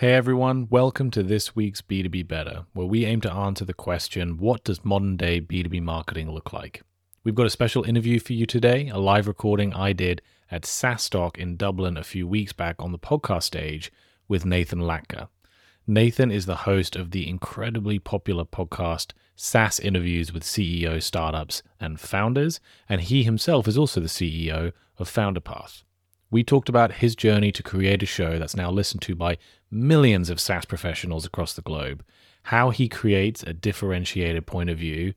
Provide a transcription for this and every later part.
Hey everyone, welcome to this week's B2B Better, where we aim to answer the question what does modern day B2B marketing look like? We've got a special interview for you today, a live recording I did at SaaStock in Dublin a few weeks back on the podcast stage with Nathan Latka. Nathan is the host of the incredibly popular podcast SaaS Interviews with CEO Startups and Founders, and he himself is also the CEO of FounderPath. We talked about his journey to create a show that's now listened to by millions of SaaS professionals across the globe, how he creates a differentiated point of view,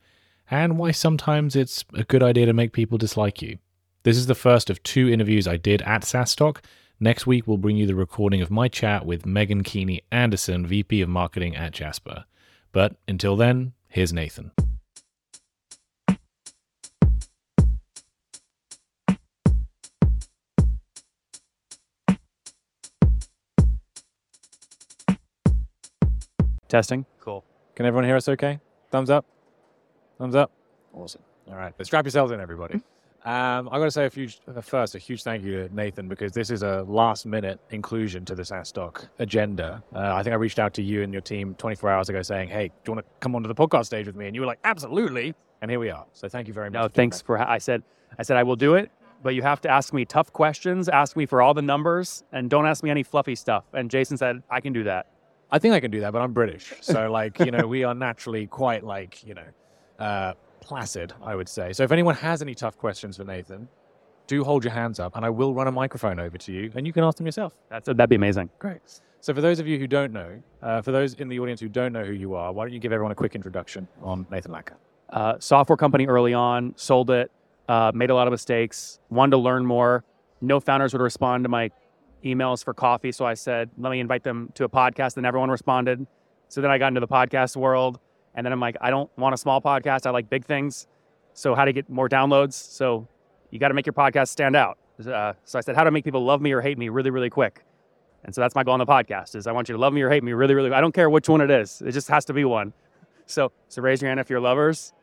and why sometimes it's a good idea to make people dislike you. This is the first of two interviews I did at SaaStock. Next week, we'll bring you the recording of my chat with Meghan Keaney Anderson, VP of Marketing at Jasper. But until then, here's Nathan. Testing. Cool. Can everyone hear us okay? Thumbs up? Thumbs up? Awesome. All right. Let's strap yourselves in, everybody. Um, I got to say a huge, uh, first, a huge thank you to Nathan because this is a last minute inclusion to the SaaStock agenda. Uh, I think I reached out to you and your team 24 hours ago saying, hey, do you want to come onto the podcast stage with me? And you were like, absolutely. And here we are. So thank you very much. No, thanks for. I said, I said I will do it, but you have to ask me tough questions. Ask me for all the numbers, and don't ask me any fluffy stuff. And Jason said I can do that. I think I can do that, but I'm British. So, like, you know, we are naturally quite, like, you know, uh, placid, I would say. So, if anyone has any tough questions for Nathan, do hold your hands up and I will run a microphone over to you and you can ask them yourself. That's that'd be amazing. Great. So, for those of you who don't know, uh, for those in the audience who don't know who you are, why don't you give everyone a quick introduction on Nathan Latka? Uh, software company early on, sold it, uh, made a lot of mistakes, wanted to learn more. No founders would respond to my emails for coffee. So I said, let me invite them to a podcast. And everyone responded. So then I got into the podcast world. And then I'm like, I don't want a small podcast. I like big things. So how to get more downloads? So you got to make your podcast stand out. Uh, so I said, how to make people love me or hate me really, really quick. And so that's my goal on the podcast is I want you to love me or hate me really, really. I don't care which one it is. It just has to be one. So so raise your hand if you're lovers.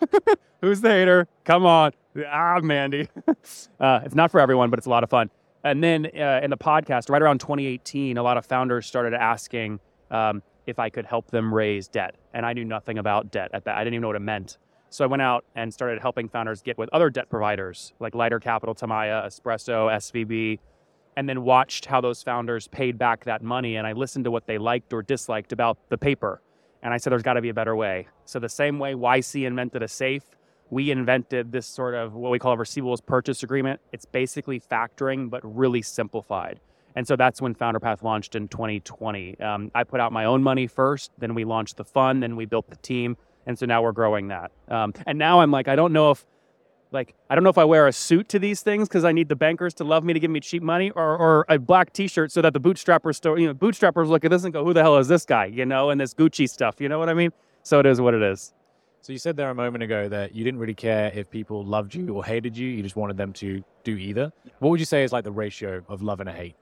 Who's the hater? Come on. Ah, Mandy. uh, it's not for everyone, but it's a lot of fun. And then uh, in the podcast, right around 2018, a lot of founders started asking um, if I could help them raise debt. And I knew nothing about debt at that. I didn't even know what it meant. So I went out and started helping founders get with other debt providers like Lighter Capital, Timia, Espresso, SVB, and then watched how those founders paid back that money. And I listened to what they liked or disliked about the paper. And I said, there's got to be a better way. So the same way YC invented a safe, we invented this sort of what we call a receivables purchase agreement. It's basically factoring, but really simplified. And so that's when FounderPath launched in 2020. Um, I put out my own money first, then we launched the fund, then we built the team, and so now we're growing that. Um, and now I'm like, I don't know if, like, I don't know if I wear a suit to these things because I need the bankers to love me to give me cheap money, or, or a black T-shirt so that the bootstrappers, store, you know, bootstrappers look at this and go, "Who the hell is this guy?" You know, and this Gucci stuff. You know what I mean? So it is what it is. So you said there a moment ago that you didn't really care if people loved you or hated you. You just wanted them to do either. What would you say is like the ratio of love and hate?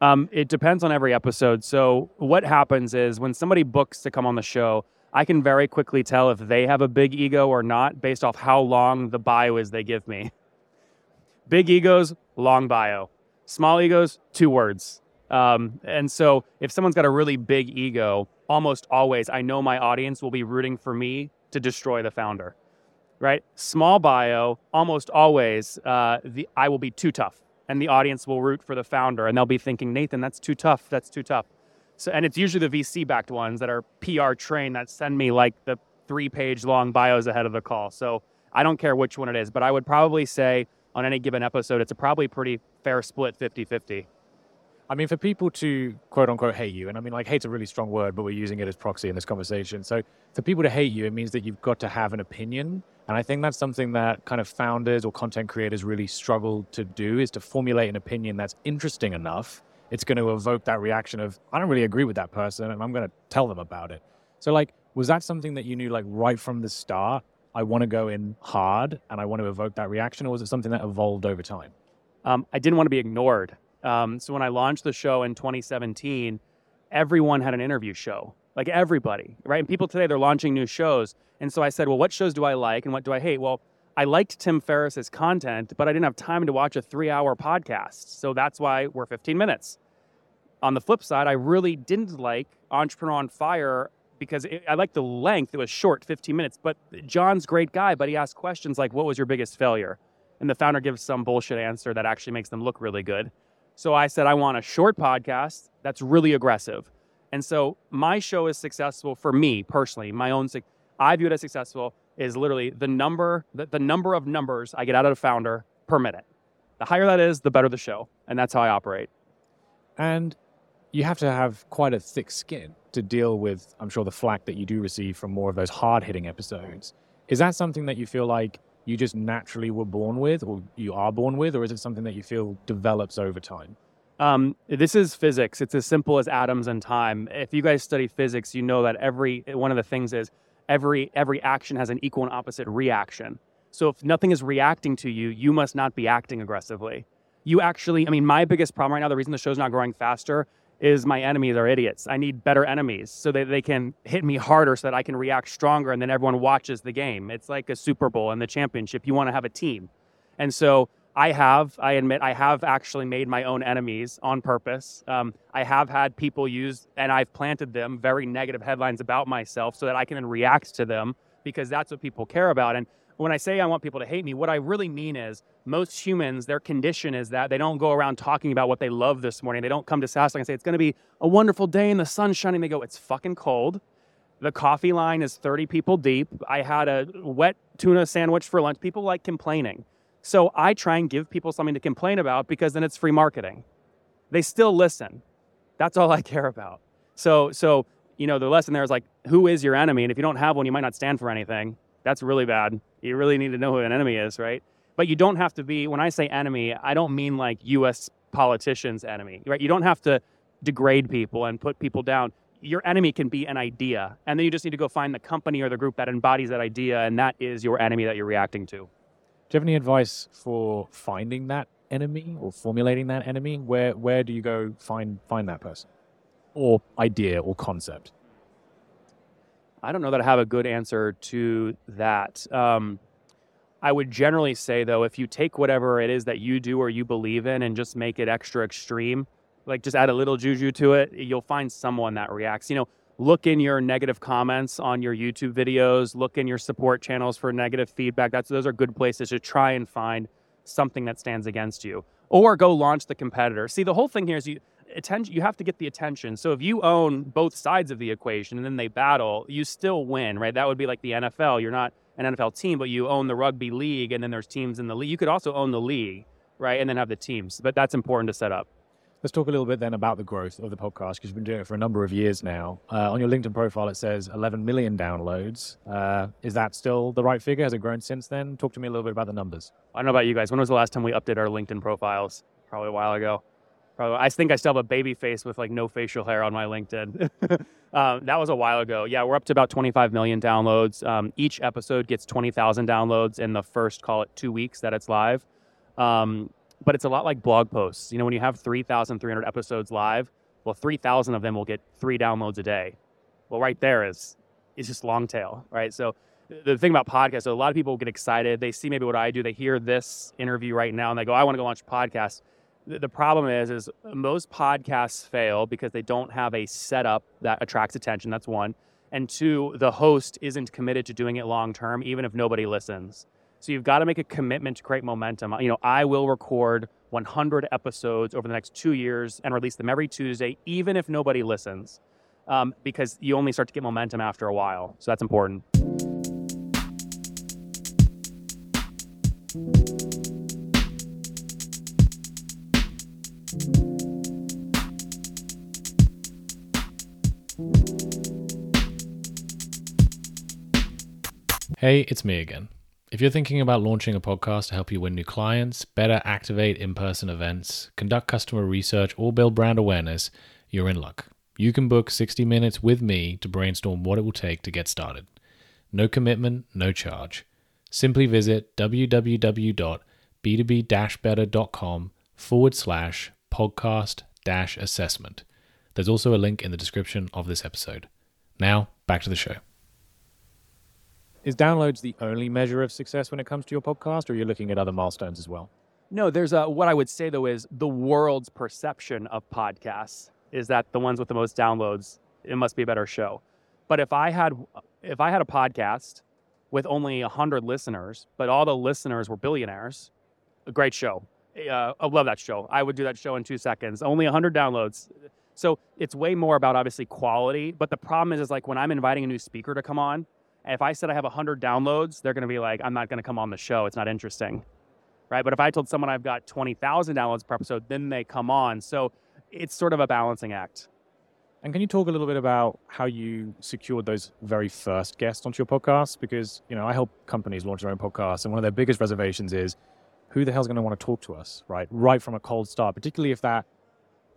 Um, it depends on every episode. So what happens is when somebody books to come on the show, I can very quickly tell if they have a big ego or not based off how long the bio is they give me. Big egos, long bio. Small egos, two words. Um, and so if someone's got a really big ego, almost always I know my audience will be rooting for me to destroy the founder, right? Small bio, almost always, uh, the I will be too tough, and the audience will root for the founder, and they'll be thinking, Nathan, that's too tough. That's too tough. So, and it's usually the VC-backed ones that are PR trained that send me like the three-page long bios ahead of the call. So I don't care which one it is, but I would probably say on any given episode, it's a probably pretty fair split 50-50. I mean, for people to quote unquote hate you, and I mean, like, hate's a really strong word, but we're using it as proxy in this conversation. So, for people to hate you, it means that you've got to have an opinion. And I think that's something that kind of founders or content creators really struggle to do is to formulate an opinion that's interesting enough. It's going to evoke that reaction of, I don't really agree with that person, and I'm going to tell them about it. So, like, was that something that you knew, like, right from the start? I want to go in hard and I want to evoke that reaction, or was it something that evolved over time? Um, I didn't want to be ignored. Um, so when I launched the show in 2017, everyone had an interview show, like everybody, right? And people today, they're launching new shows. And so I said, well, what shows do I like and what do I hate? Well, I liked Tim Ferriss's content, but I didn't have time to watch a three hour podcast. So that's why we're 15 minutes. On the flip side, I really didn't like Entrepreneur on Fire because it, I liked the length. It was short, 15 minutes. But John's great guy, but he asked questions like, "What was your biggest failure?" And the founder gives some bullshit answer that actually makes them look really good. So I said, I want a short podcast that's really aggressive. And so my show is successful for me personally. My own, I view it as successful is literally the number, the, the number of numbers I get out of the founder per minute. The higher that is, the better the show, and that's how I operate. And you have to have quite a thick skin to deal with, I'm sure, the flack that you do receive from more of those hard hitting episodes. Is that something that you feel like you just naturally were born with, or you are born with, or is it something that you feel develops over time? Um, this is physics. It's as simple as atoms and time. If you guys study physics, you know that every one of the things is every every action has an equal and opposite reaction. So if nothing is reacting to you, you must not be acting aggressively. You actually, I mean, my biggest problem right now, the reason the show's not growing faster is my enemies are idiots. I need better enemies so that they can hit me harder so that I can react stronger and then everyone watches the game. It's like a Super Bowl and the championship. You want to have a team. And so I have, I admit, I have actually made my own enemies on purpose. Um, I have had people use, and I've planted them, very negative headlines about myself so that I can then react to them because that's what people care about. And when I say I want people to hate me, what I really mean is most humans, their condition is that they don't go around talking about what they love this morning. They don't come to SaaStock and say, it's going to be a wonderful day and the sun's shining. They go, it's fucking cold. The coffee line is 30 people deep. I had a wet tuna sandwich for lunch. People like complaining. So I try and give people something to complain about because then it's free marketing. They still listen. That's all I care about. So, so you know, the lesson there is like, who is your enemy? And if you don't have one, you might not stand for anything. That's really bad. You really need to know who an enemy is, right? But you don't have to be, when I say enemy, I don't mean like US politicians' enemy, right? You don't have to degrade people and put people down. Your enemy can be an idea. And then you just need to go find the company or the group that embodies that idea, and that is your enemy that you're reacting to. Do you have any advice for finding that enemy or formulating that enemy? Where where do you go find find that person? Or idea or concept? I don't know that I have a good answer to that. Um, I would generally say, though, if you take whatever it is that you do or you believe in and just make it extra extreme, like just add a little juju to it, you'll find someone that reacts. You know, look in your negative comments on your YouTube videos, look in your support channels for negative feedback. That's those are good places to try and find something that stands against you. Or go launch the competitor. See, the whole thing here is you attention you have to get the attention so if you own both sides of the equation and then they battle you still win right that would be like the nfl you're not an nfl team but you own the rugby league and then there's teams in the league you could also own the league right and then have the teams but that's important to set up Let's talk a little bit then about the growth of the podcast because you've been doing it for a number of years now. Uh, on your LinkedIn profile, it says 11 million downloads. Uh, is that still the right figure? Has it grown since then? Talk to me a little bit about the numbers. I don't know about you guys. When was the last time we updated our LinkedIn profiles? Probably a while ago. Probably, I think I still have a baby face with like no facial hair on my LinkedIn. um, that was a while ago. Yeah, we're up to about 25 million downloads. Um, each episode gets 20,000 downloads in the first, call it two weeks that it's live. Um, but it's a lot like blog posts. You know, when you have 3,300 episodes live, well, 3,000 of them will get three downloads a day. Well, right there is is just long tail, right? So the thing about podcasts, so a lot of people get excited. They see maybe what I do. They hear this interview right now, and they go, "I want to go launch a podcast." The problem is is most podcasts fail because they don't have a setup that attracts attention that's one. And two the host isn't committed to doing it long term even if nobody listens. So you've got to make a commitment to create momentum. You know i will record 100 episodes over the next two years and release them every tuesday even if nobody listens um, because you only start to get momentum after a while. So that's important Hey, it's me again. If you're thinking about launching a podcast to help you win new clients, better activate in person events, conduct customer research, or build brand awareness, you're in luck. You can book 60 minutes with me to brainstorm what it will take to get started. No commitment, no charge. Simply visit www.b2b better.com forward slash podcast dash assessment. There's also a link in the description of this episode. Now, back to the show. Is downloads the only measure of success when it comes to your podcast, or are you looking at other milestones as well? No, there's a what I would say though is the world's perception of podcasts. is that the ones with the most downloads, it must be a better show. But if I had if I had a podcast with only 100 listeners, but all the listeners were billionaires, a great show. Uh, I love that show. I would do that show in two seconds. Only 100 downloads. So it's way more about obviously quality. But the problem is, is like when I'm inviting a new speaker to come on, if I said I have 100 downloads, they're going to be like, I'm not going to come on the show. It's not interesting. Right. But if I told someone I've got 20,000 downloads per episode, then they come on. So it's sort of a balancing act. And can you talk a little bit about how you secured those very first guests onto your podcast? Because, you know, I help companies launch their own podcasts, and one of their biggest reservations is who the hell's going to want to talk to us, right? Right from a cold start, particularly if that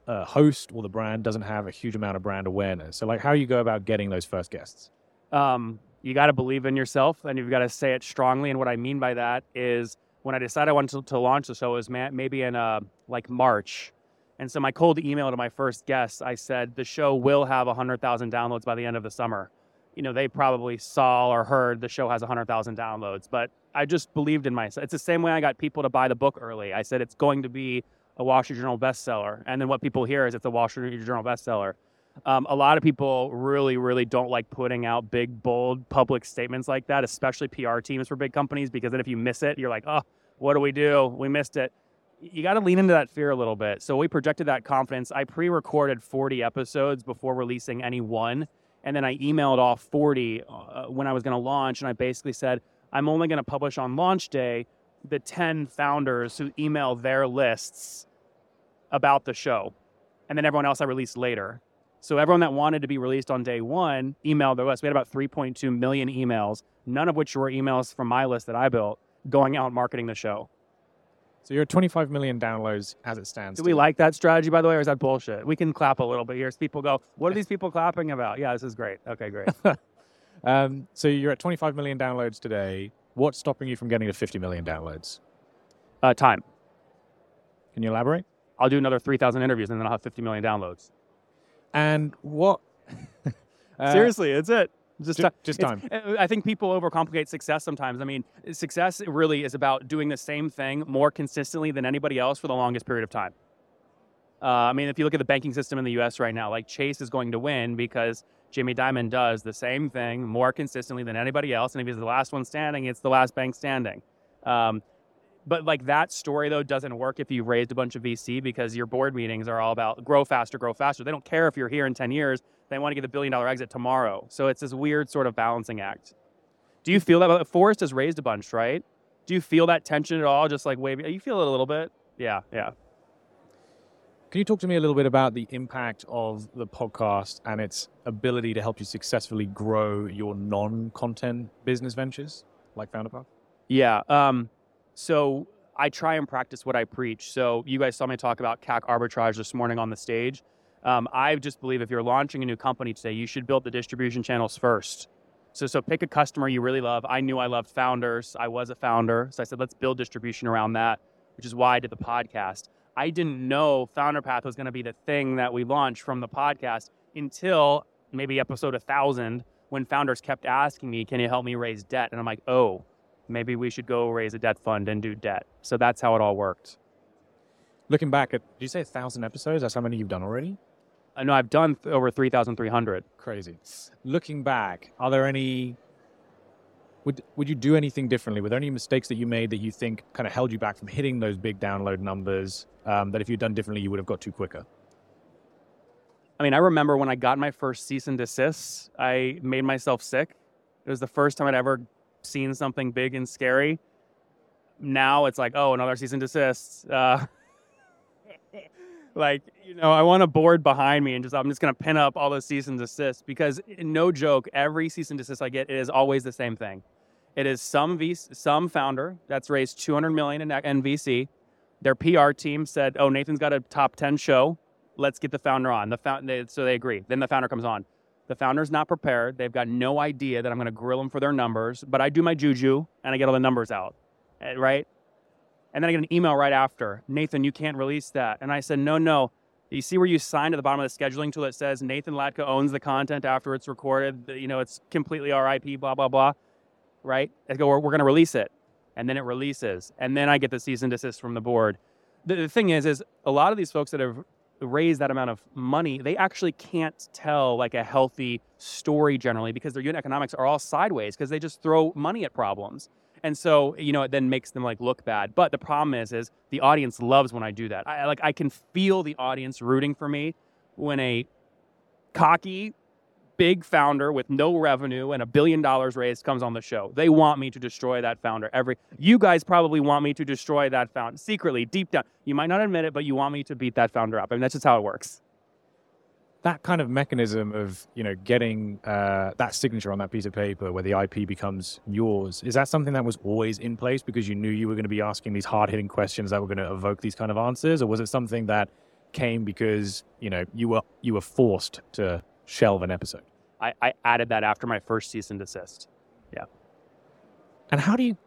uh, host or the brand doesn't have a huge amount of brand awareness. So, like, how you go about getting those first guests? Um, you got to believe in yourself, and you've got to say it strongly. And what I mean by that is when I decided I wanted to, to launch the show, it was maybe in uh, like March and so my cold email to my first guest, I said the show will have 100,000 downloads by the end of the summer. You know, they probably saw or heard the show has 100,000 downloads, but I just believed in myself. It's the same way I got people to buy the book early. I said it's going to be a Street Journal bestseller, and then what people hear is it's a Street Journal bestseller. Um, a lot of people really, really don't like putting out big, bold public statements like that, especially PR teams for big companies, because then if you miss it, you're like, oh, what do we do? We missed it you got to lean into that fear a little bit. So we projected that confidence. I pre-recorded 40 episodes before releasing any one, and then I emailed off 40 uh, when I was going to launch, and I basically said I'm only going to publish on launch day the 10 founders who email their lists about the show, and then everyone else I released later. So everyone that wanted to be released on day one emailed their list. We had about 3.2 million emails, none of which were emails from my list that I built, going out marketing the show. So you're at 25 million downloads as it stands. Do we like that strategy, by the way, or is that bullshit? We can clap a little bit here. As people go, what are these people clapping about? Yeah, this is great. Okay, great. um, so you're at 25 million downloads today. What's stopping you from getting to 50 million downloads? Uh, time. Can you elaborate? I'll do another 3,000 interviews and then I'll have 50 million downloads. And what? uh, Seriously, it's it. Just, just, just time. I think people overcomplicate success sometimes. I mean, success really is about doing the same thing more consistently than anybody else for the longest period of time. Uh, I mean, if you look at the banking system in the U.S. right now, like Chase is going to win because Jamie Dimon does the same thing more consistently than anybody else, and if he's the last one standing, it's the last bank standing. Um, but like that story though doesn't work if you raised a bunch of VC because your board meetings are all about grow faster, grow faster. They don't care if you're here in 10 years. They want to get the billion dollar exit tomorrow. So it's this weird sort of balancing act. Do you feel that? Forrest has raised a bunch, right? Do you feel that tension at all? Just like waving, you feel it a little bit. Yeah, yeah. Can you talk to me a little bit about the impact of the podcast and its ability to help you successfully grow your non-content business ventures like FounderPath? Yeah. Um, so I try and practice what I preach. So you guys saw me talk about CAC arbitrage this morning on the stage. Um, I just believe if you're launching a new company today, you should build the distribution channels first. So, so pick a customer you really love. I knew I loved founders. I was a founder. So I said, let's build distribution around that, which is why I did the podcast. I didn't know Founder Path was going to be the thing that we launched from the podcast until maybe episode 1000 when founders kept asking me, can you help me raise debt? And I'm like, oh, maybe we should go raise a debt fund and do debt. So that's how it all worked. Looking back at, did you say a thousand episodes? That's how many you've done already? I know I've done th- over 3,300. Crazy. Looking back, are there any, would, would you do anything differently? Were there any mistakes that you made that you think kind of held you back from hitting those big download numbers um, that if you'd done differently, you would have got to quicker? I mean, I remember when I got my first cease and desist, I made myself sick. It was the first time I'd ever seen something big and scary. Now it's like, oh, another cease and desist. Uh, like, you know, I want a board behind me and just I'm just gonna pin up all the cease and desist because no joke, every cease and desist I get it is always the same thing. It is some v- some founder that's raised 200 million in NVC. Their PR team said, "Oh, Nathan's got a top 10 show. Let's get the founder on." The found- they, so they agree. Then the founder comes on. The founder's not prepared. They've got no idea that I'm going to grill them for their numbers, but I do my juju and I get all the numbers out, eh, right? And then I get an email right after Nathan, you can't release that. And I said, no, no. You see where you signed at the bottom of the scheduling tool that says Nathan Latka owns the content after it's recorded. You know, it's completely RIP, blah, blah, blah. Right? I go, we're, we're going to release it. And then it releases. And then I get the cease and desist from the board. The, the thing is, is a lot of these folks that have raise that amount of money, they actually can't tell like a healthy story generally because their unit economics are all sideways because they just throw money at problems. And so, you know, it then makes them like look bad. But the problem is, is the audience loves when I do that. I like I can feel the audience rooting for me when a cocky big founder with no revenue and a billion dollars raised comes on the show. They want me to destroy that founder. Every you guys probably want me to destroy that founder secretly, deep down. You might not admit it, but you want me to beat that founder up. I mean, that's just how it works. That kind of mechanism of you know getting uh, that signature on that piece of paper where the IP becomes yours is that something that was always in place because you knew you were going to be asking these hard hitting questions that were going to evoke these kind of answers, or was it something that came because you know you were you were forced to shelve an episode? I, I added that after my first cease and desist. Yeah. And how do you,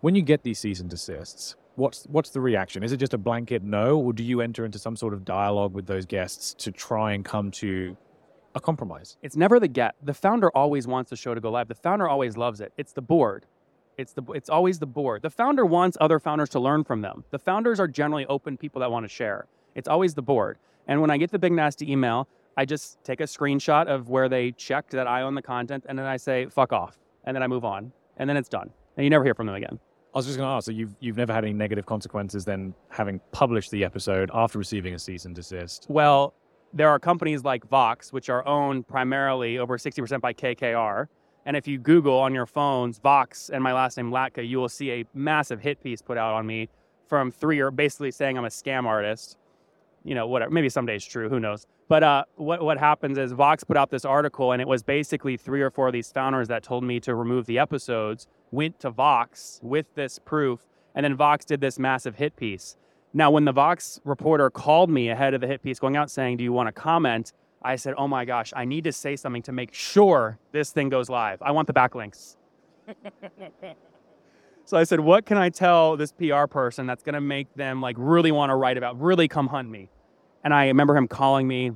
when you get these cease and desists, what's what's the reaction? Is it just a blanket no, or do you enter into some sort of dialogue with those guests to try and come to a compromise? It's never the get. The founder always wants the show to go live. The founder always loves it. It's the board. It's the it's always the board. The founder wants other founders to learn from them. The founders are generally open people that want to share. It's always the board. And when I get the big nasty email, I just take a screenshot of where they checked that I own the content, and then I say "fuck off," and then I move on, and then it's done, and you never hear from them again. I was just going to ask, so you've you've never had any negative consequences then having published the episode after receiving a cease and desist? Well, there are companies like Vox, which are owned primarily over 60% by KKR. And if you Google on your phones Vox and my last name Latka, you will see a massive hit piece put out on me from three or basically saying I'm a scam artist you know, whatever. Maybe someday it's true. Who knows? But uh, what what happens is Vox put out this article, and it was basically three or four of these founders that told me to remove the episodes. Went to Vox with this proof, and then Vox did this massive hit piece. Now, when the Vox reporter called me ahead of the hit piece going out saying, "Do you want to comment?" I said, "Oh my gosh, I need to say something to make sure this thing goes live. I want the backlinks." so I said, "What can I tell this PR person that's going to make them like really want to write about, really come hunt me?" And I remember him calling me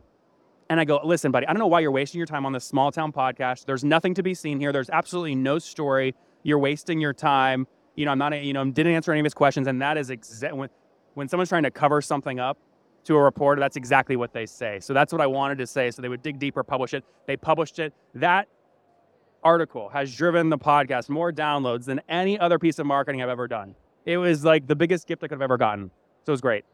and I go, listen, buddy, I don't know why you're wasting your time on this small town podcast. There's nothing to be seen here. There's absolutely no story. You're wasting your time. You know, I'm not, you know, didn't answer any of his questions. And that is exactly when, when someone's trying to cover something up to a reporter, that's exactly what they say. So that's what I wanted to say. So they would dig deeper, publish it. They published it. That article has driven the podcast more downloads than any other piece of marketing I've ever done. It was like the biggest gift I could have ever gotten. So it was great.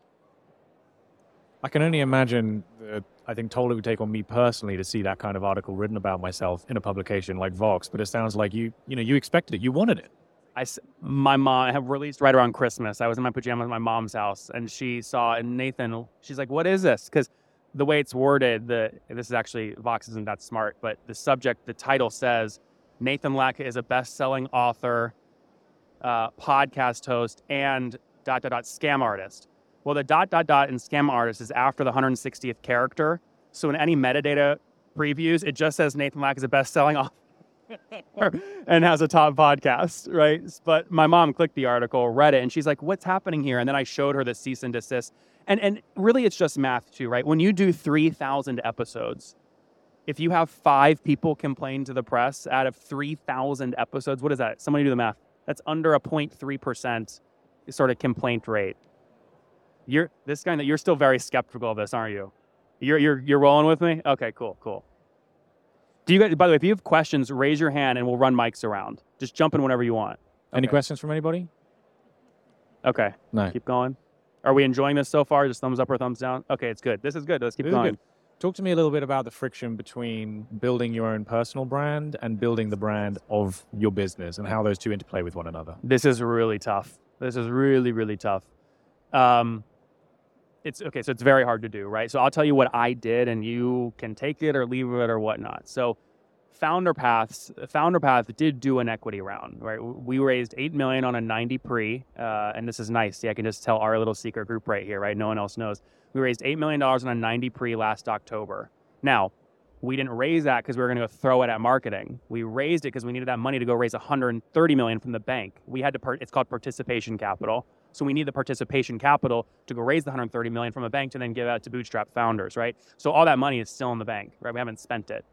I can only imagine the, I think, toll it would take on me personally to see that kind of article written about myself in a publication like Vox. But it sounds like you, you know, you expected it, you wanted it. I, my mom I have released right around Christmas. I was in my pajamas at my mom's house, and she saw and Nathan. She's like, "What is this?" Because the way it's worded, the this is actually Vox isn't that smart, but the subject, the title says, Nathan Latka is a best-selling author, uh, podcast host, and dot dot dot scam artist. Well, the dot dot dot in scam artist is after the 160th character. So in any metadata previews, it just says Nathan Latka is a best-selling author and has a top podcast, right? But my mom clicked the article, read it, and she's like, "What's happening here?" And then I showed her the cease and desist. And and really, it's just math too, right? When you do 3,000 episodes, if you have five people complain to the press out of 3,000 episodes, what is that? Somebody do the math. That's under a 0.3 percent sort of complaint rate. You're this guy that you're still very skeptical of this, aren't you? You're you're you're rolling with me? Okay, cool, cool. Do you guys by the way, if you have questions, raise your hand and we'll run mics around. Just jump in whenever you want. Any questions from anybody? Okay. No. Keep going. Are we enjoying this so far? Just thumbs up or thumbs down? Okay, it's good. This is good. Let's keep This going. Talk to me a little bit about the friction between building your own personal brand and building the brand of your business and how those two interplay with one another. This is really tough. This is really, really tough. Um, it's okay, so it's very hard to do, right? So I'll tell you what I did, and you can take it or leave it or whatnot. So Founder Paths, Founder Path did do an equity round, right? We raised eight million on a ninety pre, uh, and this is nice. See, I can just tell our little secret group right here, right? No one else knows. We raised eight million dollars on a ninety pre last October. Now, we didn't raise that because we were going to go throw it at marketing. We raised it because we needed that money to go raise 130 million from the bank. We had to. Part, it's called participation capital. So we need the participation capital to go raise the 130 million from a bank to then give out to bootstrap founders, right? So all that money is still in the bank, right? We haven't spent it.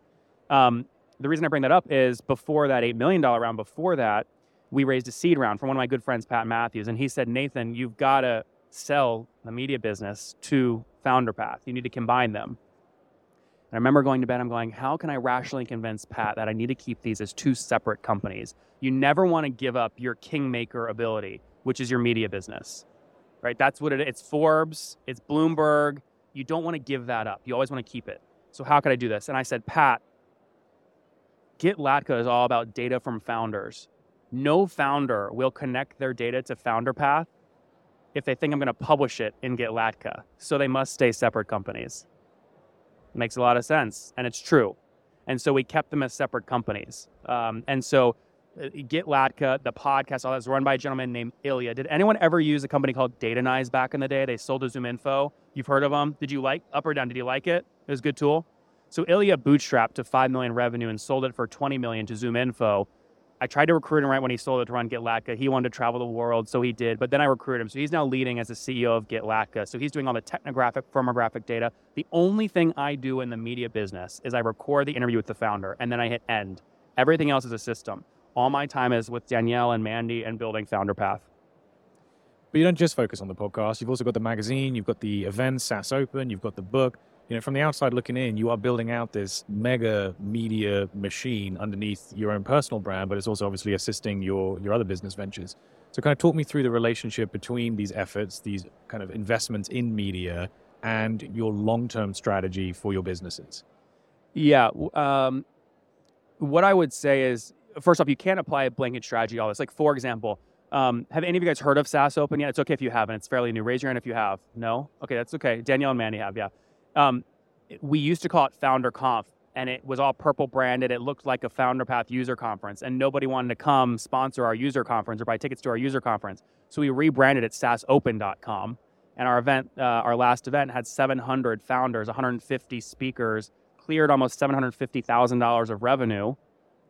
Um, the reason I bring that up is before that $8 million round, before that, we raised a seed round from one of my good friends, Pat Matthews. And he said, Nathan, you've got to sell the media business, to Founder Path. You need to combine them. I remember going to bed, I'm going, how can I rationally convince Pat that I need to keep these as two separate companies? You never want to give up your kingmaker ability, which is your media business, right? That's what it is. It's Forbes, it's Bloomberg. You don't want to give that up. You always want to keep it. So, how could I do this? And I said, Pat, GetLatka is all about data from founders. No founder will connect their data to FounderPath if they think I'm going to publish it in GetLatka. So they must stay separate companies. Makes a lot of sense, and it's true. And so we kept them as separate companies. Um, and so uh, GetLatka, the podcast, all that's run by a gentleman named Ilya. Did anyone ever use a company called Datanyze back in the day? They sold to ZoomInfo. You've heard of them. Did you like up or down? Did you like it? It was a good tool. So Ilya bootstrapped to 5 million revenue and sold it for 20 million to ZoomInfo. I tried to recruit him right when he sold it to run GetLatka. He wanted to travel the world, so he did. But then I recruited him. So he's now leading as the CEO of GetLatka. So he's doing all the technographic, firmographic data. The only thing I do in the media business is I record the interview with the founder and then I hit end. Everything else is a system. All my time is with Danielle and Mandy and building FounderPath. But you don't just focus on the podcast. You've also got the magazine, you've got the events, SaaS Open, you've got the book you know, from the outside looking in, you are building out this mega media machine underneath your own personal brand, but it's also obviously assisting your your other business ventures. So, kind of talk me through the relationship between these efforts, these kind of investments in media, and your long term strategy for your businesses. Yeah. Um, what I would say is, first off, you can't apply a blanket strategy to all this. Like, for example, um, have any of you guys heard of SaaS Open yet? It's okay if you haven't. It's fairly new. Raise your hand if you have. No? Okay, that's okay. Danielle and Mandy have, yeah. Um, we used to call it Founder Conf, and it was all purple branded. It looked like a Founder Path user conference, and nobody wanted to come sponsor our user conference or buy tickets to our user conference. So we rebranded it SaaSOpen.com, and our event, uh, our last event, had 700 founders, 150 speakers, cleared almost $750,000 of revenue.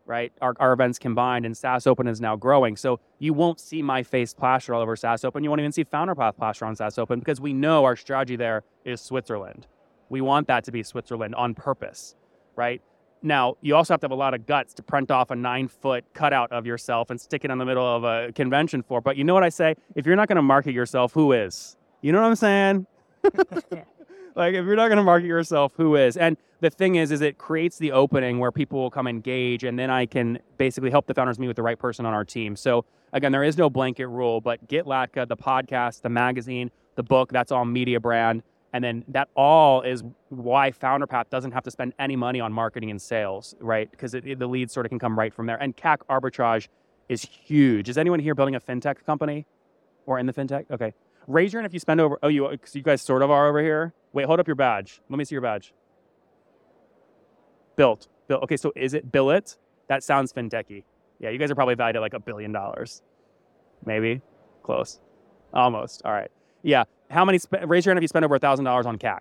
Right, our, our events combined, and SaaS Open is now growing. So you won't see my face plastered all over SaaS Open. You won't even see Founder Path plastered on SaaS Open because we know our strategy there is Switzerland we want that to be Switzerland on purpose, right? Now, you also have to have a lot of guts to print off a nine foot cutout of yourself and stick it in the middle of a convention for. But you know what I say? If you're not going to market yourself, who is? You know what I'm saying? like if you're not going to market yourself, who is? And the thing is, is it creates the opening where people will come engage, and then I can basically help the founders meet with the right person on our team. So again, there is no blanket rule, but GetLatka, the podcast, the magazine, the book, that's all media brand. And then that all is why FounderPath doesn't have to spend any money on marketing and sales, right? Because the leads sort of can come right from there. And CAC arbitrage is huge. Is anyone here building a fintech company or in the fintech? Okay. Raise your hand if you spend over, oh, you, you guys sort of are over here. Wait, hold up your badge. Let me see your badge. Built. Built. Okay, so is it Billet? That sounds fintechy. Yeah, you guys are probably valued at like a billion dollars. Maybe. Close. Almost. All right. Yeah. How many? Sp- raise your hand if you spend over thousand dollars on CAC,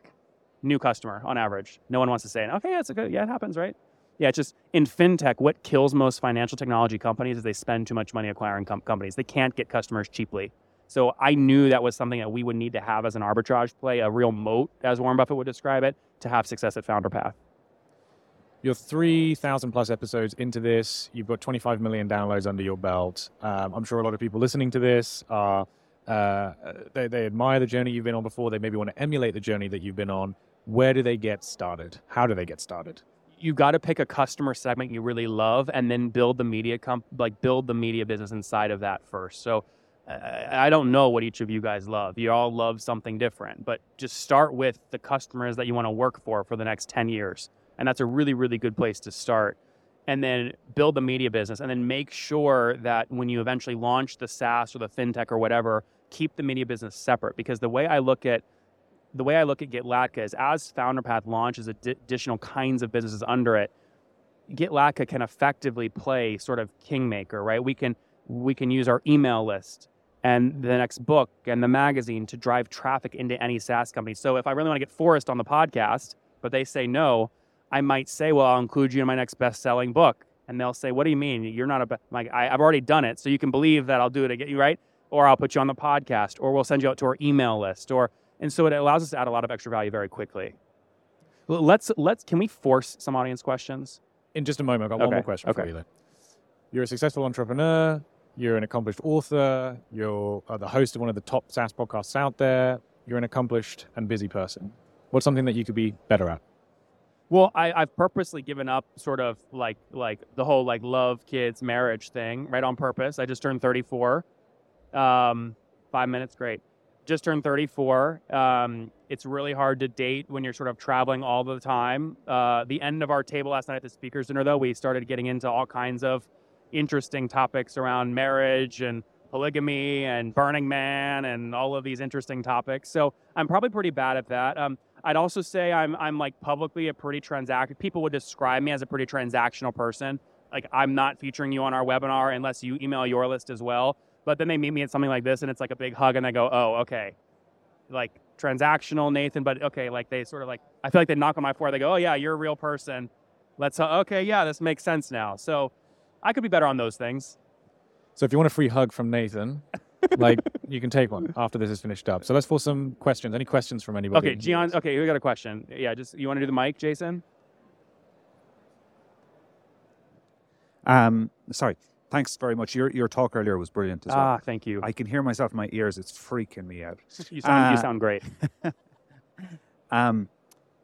new customer on average. No one wants to say, okay, that's a good. Yeah, it happens, right? Yeah, it's just in fintech, what kills most financial technology companies is they spend too much money acquiring com- companies. They can't get customers cheaply. So I knew that was something that we would need to have as an arbitrage play, a real moat, as Warren Buffett would describe it, to have success at Founder Path. You're 3,000 plus episodes into this. You've got 25 million downloads under your belt. Um, I'm sure a lot of people listening to this are uh, they, they admire the journey you've been on before. They maybe want to emulate the journey that you've been on. Where do they get started? How do they get started? You got to pick a customer segment you really love, and then build the media comp- like build the media business inside of that first. So, uh, I don't know what each of you guys love. You all love something different, but just start with the customers that you want to work for for the next ten years, and that's a really really good place to start and then build the media business and then make sure that when you eventually launch the SaaS or the fintech or whatever, keep the media business separate. Because the way I look at the way I look at GetLatka is as FounderPath launches additional kinds of businesses under it, GetLatka can effectively play sort of kingmaker, right? We can we can use our email list and the next book and the magazine to drive traffic into any SaaS company. So if I really want to get Forrest on the podcast, but they say no, I might say, well, I'll include you in my next best-selling book. And they'll say, what do you mean? You're not a, be-? like, I, have already done it. So you can believe that I'll do it again, you right? Or I'll put you on the podcast, or we'll send you out to our email list. Or, and so it allows us to add a lot of extra value very quickly. Let's, let's, can we force some audience questions? In just a moment, I've got okay. one more question okay. for you though. You're a successful entrepreneur. You're an accomplished author. You're uh, the host of one of the top SaaS podcasts out there. you're an accomplished and busy person. What's something that you could be better at? Well, I, I've purposely given up sort of like like the whole like love, kids, marriage thing, right on purpose. I just turned 34. Um, five minutes, great. Just turned 34. Um, it's really hard to date when you're sort of traveling all the time. Uh, the end of our table last night at the speakers dinner, though, we started getting into all kinds of interesting topics around marriage and polygamy and Burning Man and all of these interesting topics. So I'm probably pretty bad at that. Um, I'd also say I'm I'm like publicly a pretty transact. People would describe me as a pretty transactional person. Like I'm not featuring you on our webinar unless you email your list as well. But then they meet me at something like this, and it's like a big hug, and they go, "Oh, okay." Like transactional, Nathan, but okay. Like they sort of like I feel like they knock on my forehead. They go, "Oh yeah, you're a real person." Let's uh, okay, yeah, this makes sense now. So I could be better on those things. So if you want a free hug from Nathan, like you can take one after this is finished up. So let's for some questions. Any questions from anybody? Okay, Gian. Okay, we got a question. Yeah, just you want to do the mic, Jason? Um, sorry. Thanks very much. Your your talk earlier was brilliant as well. Ah, thank you. I can hear myself in my ears. It's freaking me out. you sound you uh, sound great. Um,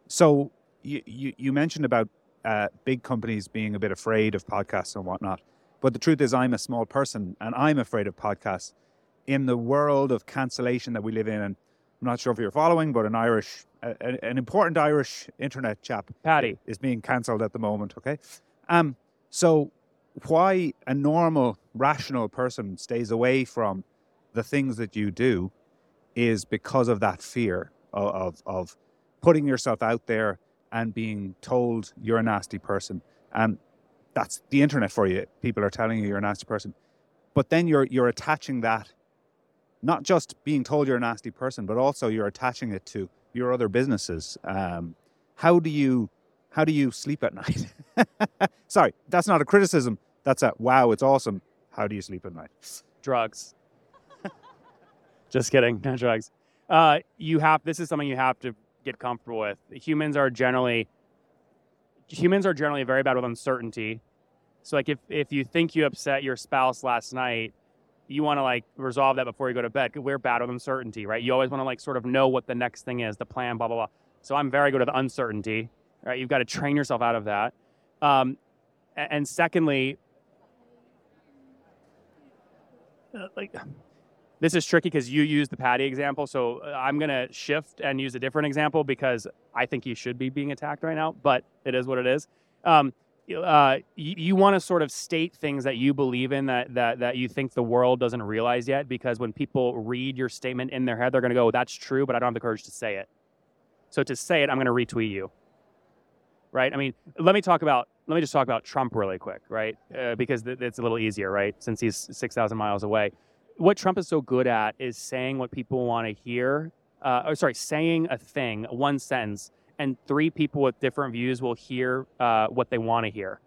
so you, you, you mentioned about uh, big companies being a bit afraid of podcasts and whatnot. But the truth is, I'm a small person and I'm afraid of podcasts. In the world of cancellation that we live in, and I'm not sure if you're following, but an Irish, an important Irish internet chap Paddy, is being cancelled at the moment. Okay, um, so why a normal, rational person stays away from the things that you do is because of that fear of of, of putting yourself out there and being told you're a nasty person. And that's the internet for you. People are telling you you're a nasty person, but then you're you're attaching that. Not just being told you're a nasty person, but also you're attaching it to your other businesses. Um, how do you how do you sleep at night? Sorry, that's not a criticism. That's a wow, it's awesome. How do you sleep at night? drugs. Just kidding, not drugs. Uh, you have this is something you have to get comfortable with. Humans are generally humans are generally very bad with uncertainty. So like if if you think you upset your spouse last night, you want to like resolve that before you go to bed. 'cause We're bad with uncertainty, right? You always want to like sort of know what the next thing is, the plan, blah blah blah. So I'm very good at uncertainty, right? You've got to train yourself out of that. Um, and secondly, uh, like this is tricky because you used the Paddy example, so uh, I'm gonna shift and use a different example because I think he should be being attacked right now, but it is what it is. Um, you- uh, you, you want to sort of state things that you believe in that, that that you think the world doesn't realize yet, because when people read your statement in their head, they're gonna go, "That's true," but I don't have the courage to say it. So to say it, I'm gonna retweet you. Right? I mean, let me talk about let me just talk about Trump really quick, right? Uh, because th- it's a little easier, right? Since he's six thousand miles away what Trump is so good at is saying what people want to hear. Uh, or sorry, saying a thing, one sentence, and three people with different views will hear uh, what they want to hear.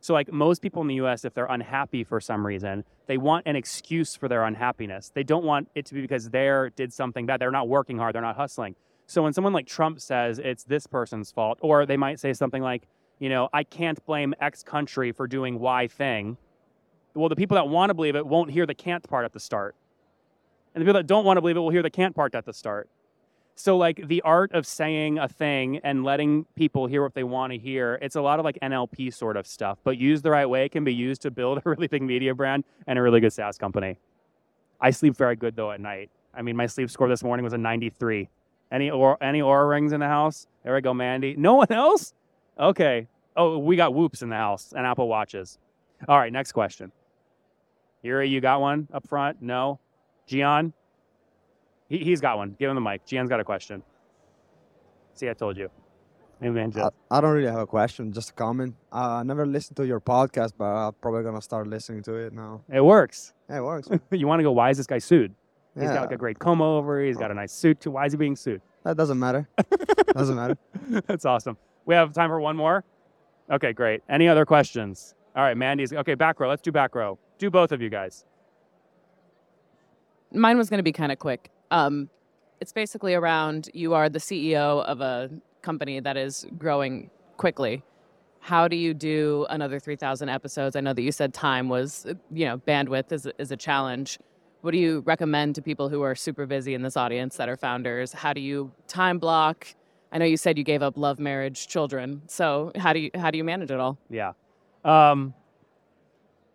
So, like most people in the U.S., if they're unhappy for some reason, they want an excuse for their unhappiness. They don't want it to be because they did something bad. They're not working hard. They're not hustling. So when someone like Trump says it's this person's fault, or they might say something like, you know, I can't blame X country for doing Y thing. Well, the people that want to believe it won't hear the can't part at the start. And the people that don't want to believe it will hear the can't part at the start. So, like the art of saying a thing and letting people hear what they want to hear, it's a lot of like NLP sort of stuff, but used the right way, can be used to build a really big media brand and a really good SaaS company. I sleep very good though at night. I mean, my sleep score this morning was a 93. Any or any Oura rings in the house? There we go, Mandy. No one else? Okay. Oh, we got whoops in the house and Apple Watches. All right, next question. Yuri, you got one up front? No. Gian? He, he's got one. Give him the mic. Gian's got a question. See, I told you. Hey, man, I, I don't really have a question, just a comment. Uh, I never listened to your podcast, but I'm probably gonna start listening to it now. it works. Yeah, it works. you want to go, why is this guy sued? He's yeah, got like a great comb over. He's got a nice suit too. Why is he being sued? that doesn't matter. doesn't matter. That's awesome. We have time for one more? Okay, great. Any other questions? All right, Mandy's. Okay, back row. Let's do back row. Do both of you guys. Mine was going to be kind of quick. Um, it's basically around you are the CEO of a company that is growing quickly. How do you do another 3,000 episodes? I know that you said time was, you know, bandwidth is, is a challenge. what do you recommend to people who are super busy in this audience that are founders? How do you time block? I know you said you gave up love, marriage, children. So how do you how do you manage it all? Yeah. Um,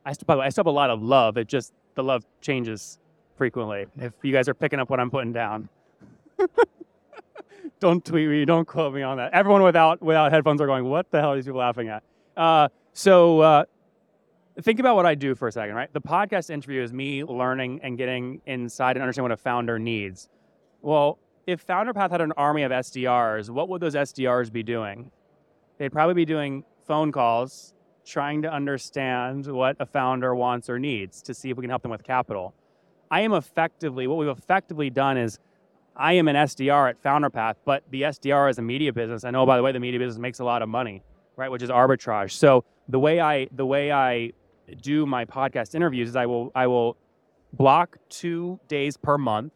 I still, I still have a lot of love. It just the love changes frequently. If you guys are picking up what I'm putting down, don't tweet me, don't quote me on that. Everyone without without headphones are going, "What the hell are these people laughing at?" Uh, so uh, think about what I do for a second, right? The podcast interview is me learning and getting inside and understanding what a founder needs. Well, if FounderPath had an army of SDRs, what would those SDRs be doing? They'd probably be doing phone calls, trying to understand what a founder wants or needs to see if we can help them with capital. I am effectively, what we've effectively done is I am an SDR at FounderPath, but the SDR is a media business. I know, by the way, the media business makes a lot of money, right? Which is arbitrage. So the way I, the way I do my podcast interviews is I will, I will block two days per month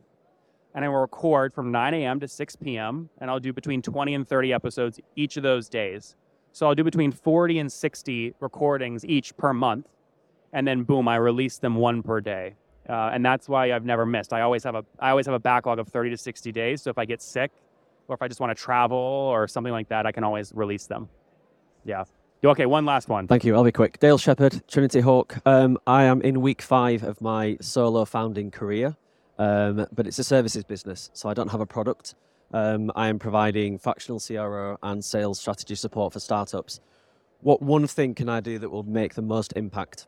and I will record from 9 a.m. to 6 p.m. and I'll do between 20 and 30 episodes each of those days. So I'll do between 40 and 60 recordings each per month, and then boom, I release them one per day. Uh, and that's why I've never missed. I always have a I always have a backlog of 30 to 60 days. So if I get sick, or if I just want to travel or something like that, I can always release them. Yeah. Okay, one last one. Thank you. I'll be quick. Dale Shepherd, Trinity Hawk. Um, I am in week five of my solo founding career, um, but it's a services business, so I don't have a product. Um, I am providing fractional CRO and sales strategy support for startups. What one thing can I do that will make the most impact?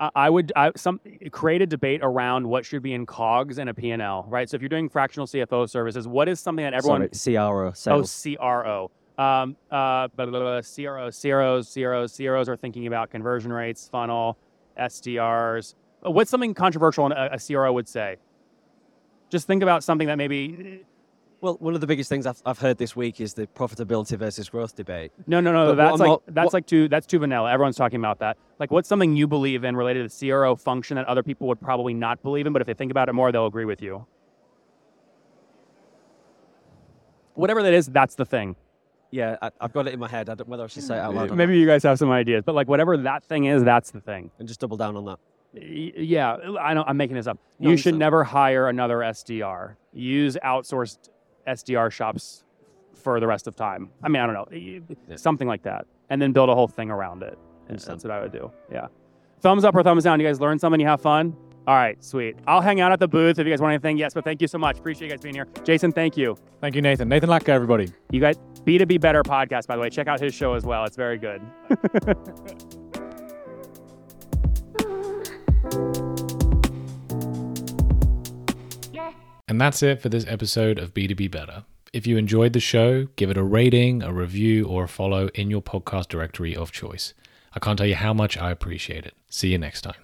I I would I, some create a debate around what should be in COGS and a P&L, right? So if you're doing fractional CFO services, what is something that everyone Sorry, CRO, Oh. CRO. Um, uh, blah, blah, blah, CRO, CROs, CROs, CROs are thinking about conversion rates, funnel, SDRs. What's something controversial a, a CRO would say? Just think about something that maybe. Well, one of the biggest things I've, I've heard this week is the profitability versus growth debate. No, no, no. But that's like not- that's what- like too that's too vanilla. Everyone's talking about that. Like, what's something you believe in related to the CRO function that other people would probably not believe in, but if they think about it more, they'll agree with you. Whatever that is, that's the thing. Yeah, I, I've got it in my head. I don't whether I should say it out loud Maybe you guys have some ideas, but like whatever that thing is, that's the thing. and just double down on that. Yeah, I know. I'm making this up. No, you should never hire another SDR. Use outsourced SDR shops for the rest of time. I mean, I don't know, Yeah. something like that, and then build a whole thing around it. And Understand. that's what I would do. Yeah. Thumbs up or thumbs down. You guys learn something? You have fun? All right, sweet. I'll hang out at the booth if you guys want anything. Yes, but thank you so much. Appreciate you guys being here. Jason, thank you. Thank you, Nathan. Nathan Latka, everybody. You guys, B2B Better podcast, by the way. Check out his show as well. It's very good. And that's it for this episode of B2B Better. If you enjoyed the show, give it a rating, a review, or a follow in your podcast directory of choice. I can't tell you how much I appreciate it. See you next time.